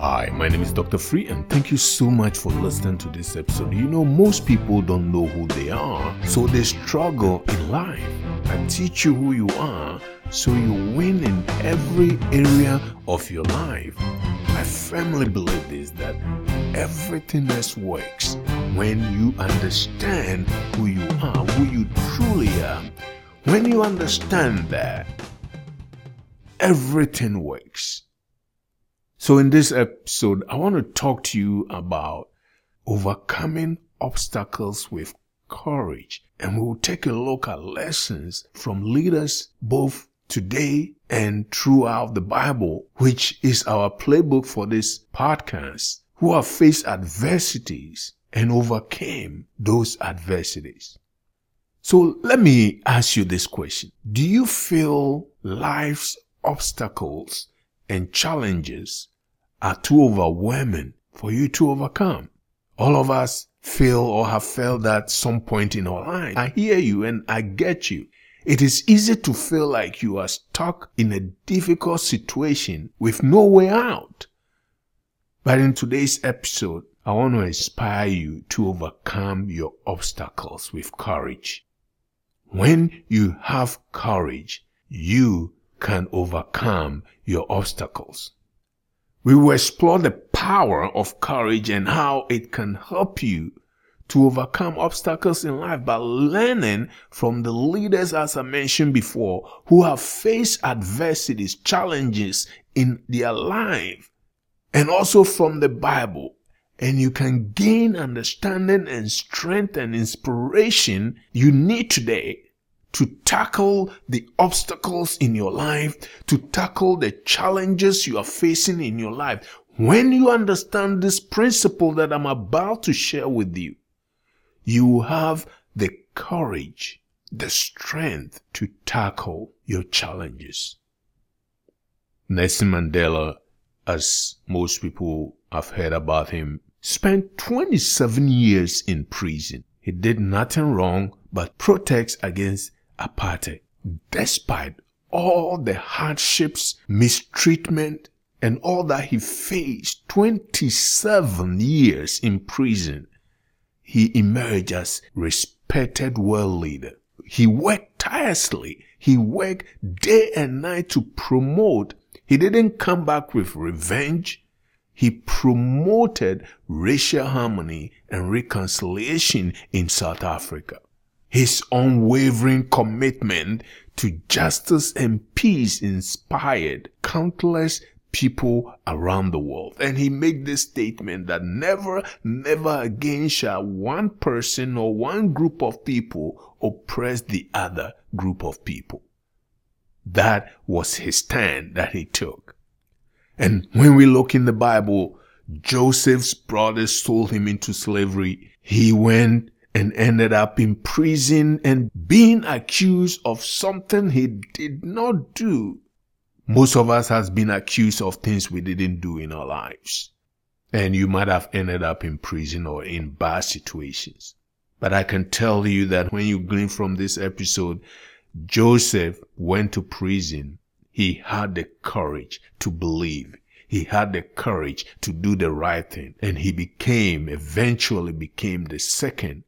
Hi, my name is Dr. Free, and thank you so much for listening to this episode. You know, most people don't know who they are, so they struggle in life. I teach you who you are so you win in every area of your life. I firmly believe this that everything else works when you understand who you are, who you truly are. When you understand that, everything works. So, in this episode, I want to talk to you about overcoming obstacles with courage. And we'll take a look at lessons from leaders both today and throughout the Bible, which is our playbook for this podcast, who have faced adversities and overcame those adversities. So let me ask you this question. Do you feel life's obstacles and challenges are too overwhelming for you to overcome. All of us feel or have felt that some point in our life. I hear you and I get you. It is easy to feel like you are stuck in a difficult situation with no way out. But in today's episode, I want to inspire you to overcome your obstacles with courage. When you have courage, you can overcome your obstacles. We will explore the power of courage and how it can help you to overcome obstacles in life by learning from the leaders, as I mentioned before, who have faced adversities, challenges in their life, and also from the Bible. And you can gain understanding and strength and inspiration you need today to tackle the obstacles in your life, to tackle the challenges you are facing in your life. When you understand this principle that I'm about to share with you, you have the courage, the strength to tackle your challenges. Nelson Mandela, as most people have heard about him, spent 27 years in prison. He did nothing wrong but protest against apartheid. Despite all the hardships, mistreatment, and all that he faced, 27 years in prison, he emerged as respected world leader. He worked tirelessly. He worked day and night to promote. He didn't come back with revenge. He promoted racial harmony and reconciliation in South Africa. His unwavering commitment to justice and peace inspired countless people around the world. And he made this statement that never, never again shall one person or one group of people oppress the other group of people. That was his stand that he took. And when we look in the Bible, Joseph's brothers sold him into slavery. He went and ended up in prison and being accused of something he did not do. Most of us has been accused of things we didn't do in our lives. And you might have ended up in prison or in bad situations. But I can tell you that when you glean from this episode, Joseph went to prison. He had the courage to believe. He had the courage to do the right thing. And he became, eventually became the second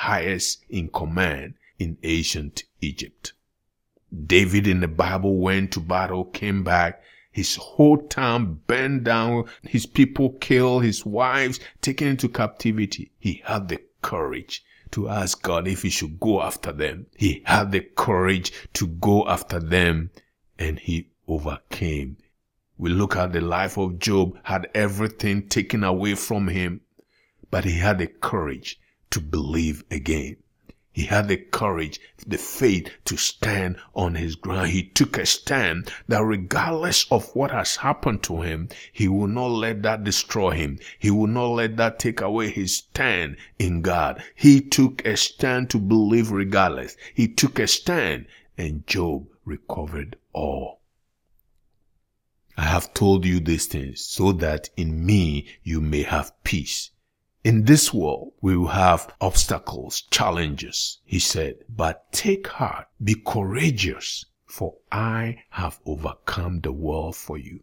highest in command in ancient Egypt. David in the Bible went to battle, came back, his whole town burned down, his people killed, his wives taken into captivity. He had the courage to ask God if he should go after them. He had the courage to go after them and he overcame. We look at the life of Job, had everything taken away from him, but he had the courage to believe again. He had the courage, the faith to stand on his ground. He took a stand that regardless of what has happened to him, he will not let that destroy him. He will not let that take away his stand in God. He took a stand to believe regardless. He took a stand and Job recovered all. I have told you these things so that in me you may have peace. In this world, we will have obstacles, challenges, he said, but take heart, be courageous, for I have overcome the world for you.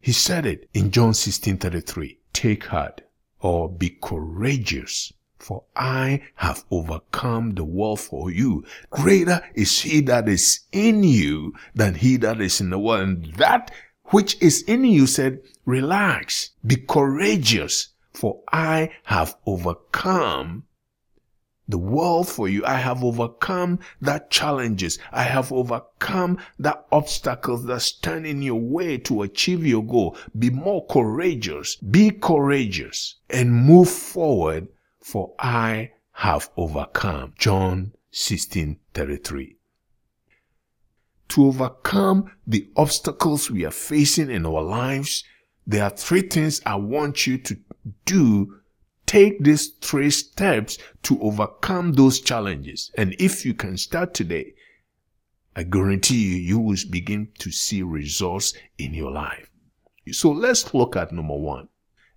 He said it in John 16:33. Take heart or be courageous, for I have overcome the world for you. Greater is he that is in you than he that is in the world. And that which is in you said, relax, be courageous, for I have overcome the world for you. I have overcome that challenges. I have overcome the obstacles that stand in your way to achieve your goal. Be more courageous. Be courageous and move forward for I have overcome. John 16 33. To overcome the obstacles we are facing in our lives, there are three things I want you to do take these three steps to overcome those challenges. And if you can start today, I guarantee you, you will begin to see results in your life. So let's look at number one.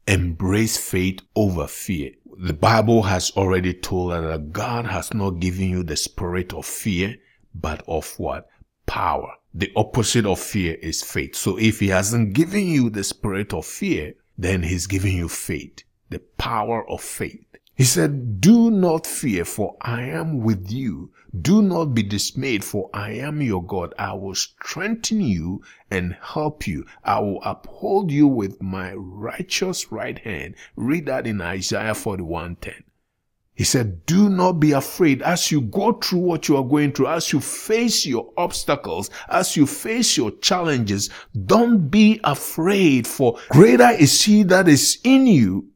Embrace faith over fear. The Bible has already told us that God has not given you the spirit of fear, but of what? Power. The opposite of fear is faith. So if he hasn't given you the spirit of fear, then he's giving you faith the power of faith. He said, Do not fear, for I am with you. Do not be dismayed, for I am your God. I will strengthen you and help you. I will uphold you with my righteous right hand. Read that in Isaiah 41:10. He said, Do not be afraid as you go through what you are going through, as you face your obstacles, as you face your challenges. Don't be afraid, for greater is he that is in you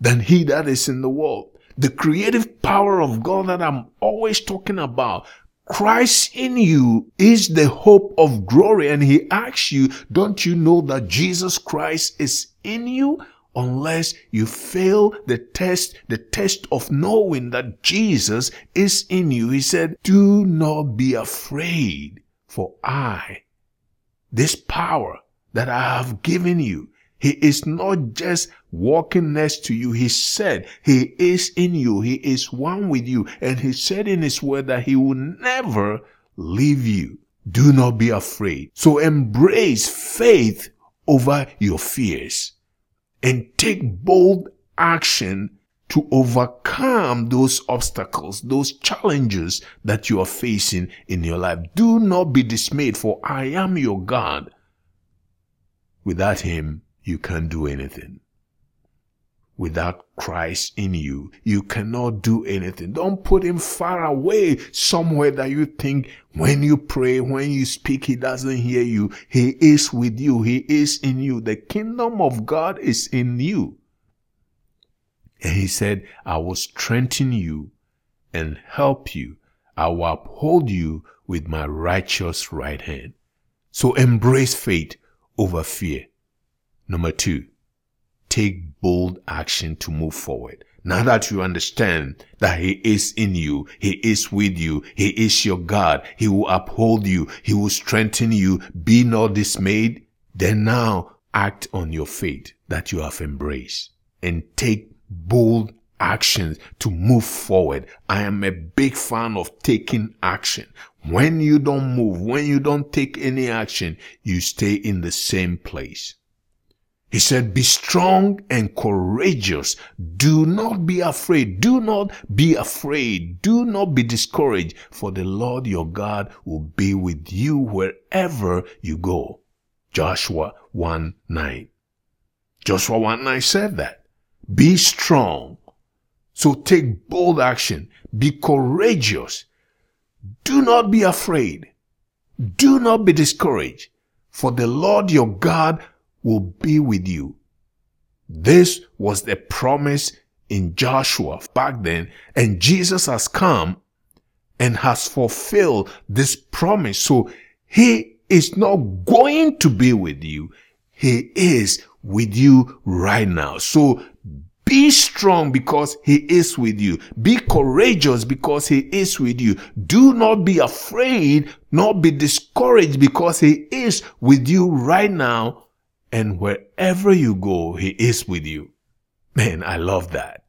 than he that is in the world. The creative power of God that I'm always talking about. Christ in you is the hope of glory. And he asks you, don't you know that Jesus Christ is in you? Unless you fail the test, the test of knowing that Jesus is in you. He said, do not be afraid for I, this power that I have given you, he is not just walking next to you. He said he is in you. He is one with you. And he said in his word that he will never leave you. Do not be afraid. So embrace faith over your fears and take bold action to overcome those obstacles, those challenges that you are facing in your life. Do not be dismayed for I am your God. Without him, you can't do anything. Without Christ in you, you cannot do anything. Don't put him far away somewhere that you think when you pray, when you speak, he doesn't hear you. He is with you. He is in you. The kingdom of God is in you. And he said, I will strengthen you and help you. I will uphold you with my righteous right hand. So embrace faith over fear. Number two, take bold action to move forward. Now that you understand that He is in you, He is with you, He is your God, He will uphold you, He will strengthen you, be not dismayed, then now act on your faith that you have embraced and take bold actions to move forward. I am a big fan of taking action. When you don't move, when you don't take any action, you stay in the same place. He said, be strong and courageous. Do not be afraid. Do not be afraid. Do not be discouraged for the Lord your God will be with you wherever you go. Joshua 1 9. Joshua 1 9 said that. Be strong. So take bold action. Be courageous. Do not be afraid. Do not be discouraged for the Lord your God will be with you. This was the promise in Joshua back then, and Jesus has come and has fulfilled this promise. So he is not going to be with you. He is with you right now. So be strong because he is with you. Be courageous because he is with you. Do not be afraid, nor be discouraged because he is with you right now and wherever you go, He is with you. Man, I love that.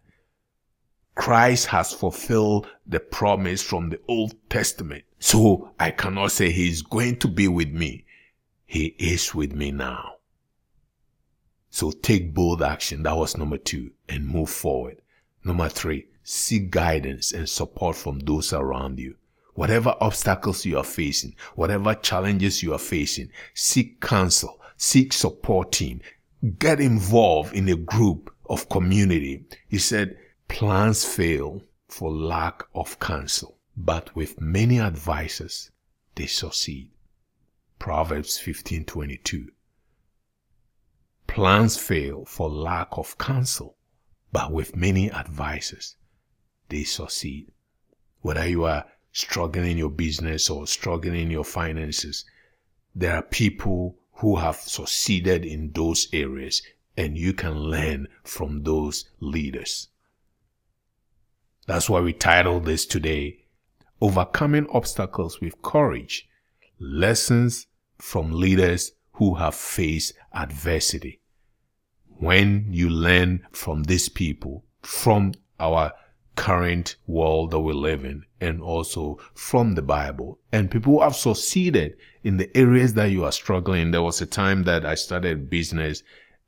Christ has fulfilled the promise from the Old Testament. So I cannot say He is going to be with me. He is with me now. So take bold action. That was number two and move forward. Number three, seek guidance and support from those around you. Whatever obstacles you are facing, whatever challenges you are facing, seek counsel, seek support team, get involved in a group of community. He said, plans fail for lack of counsel, but with many advisors, they succeed. Proverbs 15:22. Plans fail for lack of counsel, but with many advisors, they succeed. Whether you are struggling in your business or struggling in your finances, there are people who have succeeded in those areas and you can learn from those leaders. That's why we titled this today, Overcoming Obstacles with Courage, Lessons from Leaders Who Have Faced Adversity. When you learn from these people, from our current world that we live in, and also from the Bible, and people have succeeded in the areas that you are struggling. There was a time that I started business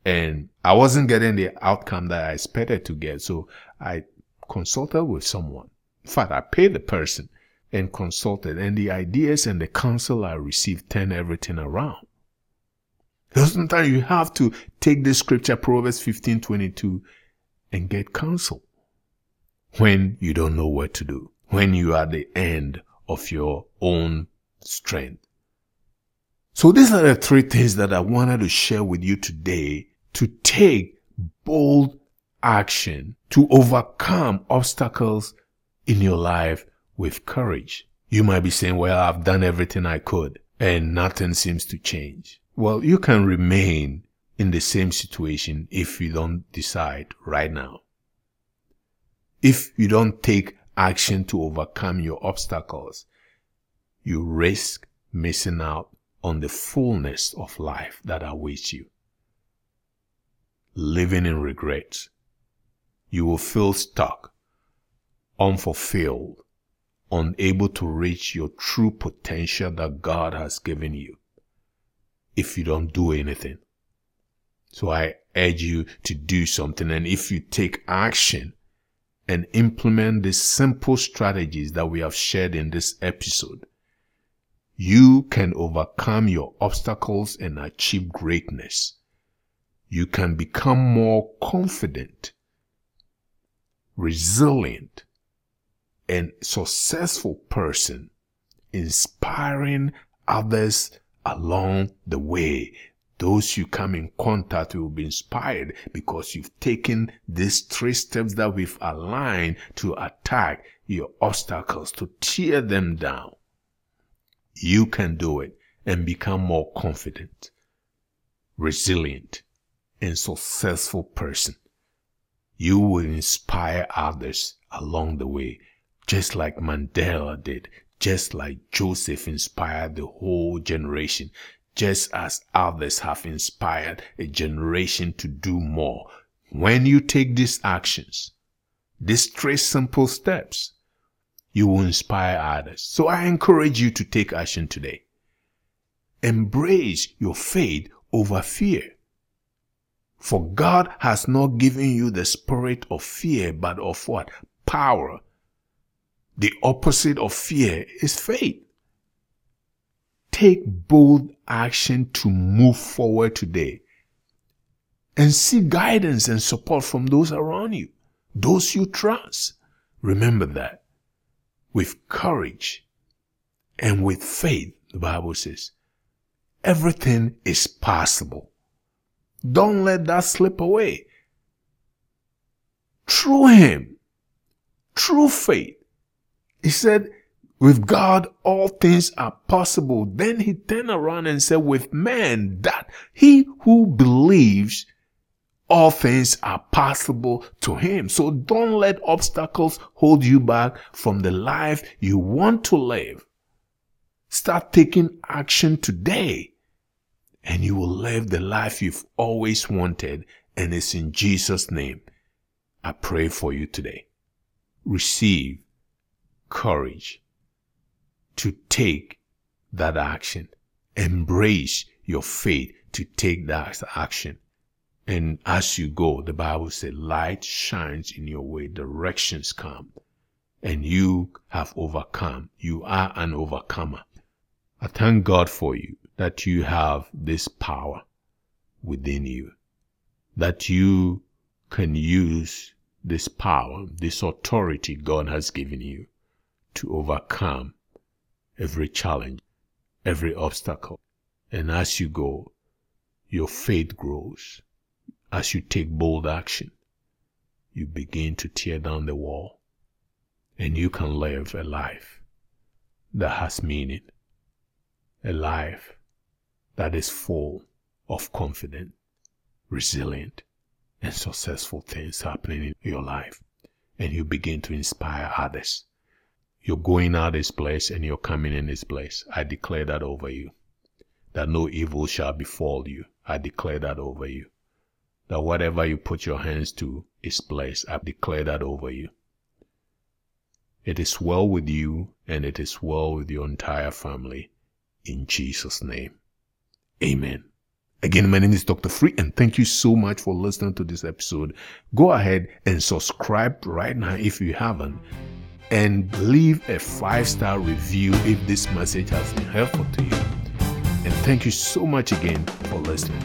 and I wasn't getting the outcome that I expected to get. So I consulted with someone. In fact, I paid the person and consulted, and the ideas and the counsel I received turned everything around. Sometimes you have to take the scripture, Proverbs 15 22, and get counsel when you don't know what to do, when you are at the end of your own strength. So these are the three things that I wanted to share with you today to take bold action to overcome obstacles in your life with courage. You might be saying, well, I've done everything I could and nothing seems to change. Well, you can remain in the same situation if you don't decide right now. If you don't take action to overcome your obstacles, you risk missing out on the fullness of life that awaits you. Living in regret, you will feel stuck, unfulfilled, unable to reach your true potential that God has given you if you don't do anything. So I urge you to do something. And if you take action and implement the simple strategies that we have shared in this episode, you can overcome your obstacles and achieve greatness. You can become more confident resilient, and successful person, inspiring others along the way. Those you come in contact will be inspired because you've taken these three steps that we've aligned to attack your obstacles, to tear them down. You can do it and become more confident, resilient, and successful person you will inspire others along the way, just like Mandela did, just like Joseph inspired the whole generation, just as others have inspired a generation to do more. When you take these actions, these three simple steps, you will inspire others. So I encourage you to take action today. Embrace your faith over fear. For God has not given you the spirit of fear, but of what? Power. The opposite of fear is faith. Take bold action to move forward today and seek guidance and support from those around you, those you trust. Remember that with courage and with faith, the Bible says, everything is possible. Don't let that slip away. Through him, through faith, he said, with God, all things are possible. Then he turned around and said, with man, that he who believes all things are possible to him. So don't let obstacles hold you back from the life you want to live. Start taking action today and you will live the life you've always wanted. And it's in Jesus' name I pray for you today. Receive courage to take that action. Embrace your faith to take that action And as you go, the Bible says light shines in your way, directions come, and you have overcome. You are an overcomer. I thank God for you that you have this power within you, that you can use this power, this authority God has given you to overcome every challenge, every obstacle. And as you go, your faith grows. As you take bold action, you begin to tear down the wall and you can live a life that has meaning, a life that is full of confidence, resilient, and successful things happening in your life. And you begin to inspire others. You're going out this place and you're coming in this place. I declare that over you. That no evil shall befall you. I declare that over you. That whatever you put your hands to is blessed. I declare that over you. It is well with you and it is well with your entire family. In Jesus' name. Amen. Again, my name is Dr. Free, and thank you so much for listening to this episode. Go ahead and subscribe right now if you haven't, and leave a five star review if this message has been helpful to you. And thank you so much again for listening.